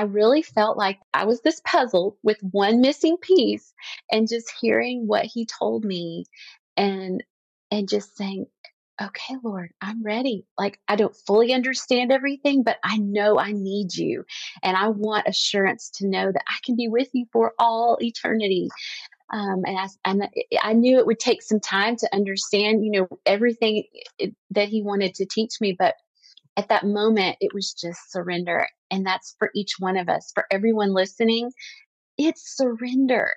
I really felt like I was this puzzle with one missing piece and just hearing what he told me and and just saying, "Okay, Lord, I'm ready. Like I don't fully understand everything, but I know I need you and I want assurance to know that I can be with you for all eternity." Um, and I, and I knew it would take some time to understand, you know, everything that he wanted to teach me, but at that moment, it was just surrender. And that's for each one of us, for everyone listening. It's surrender.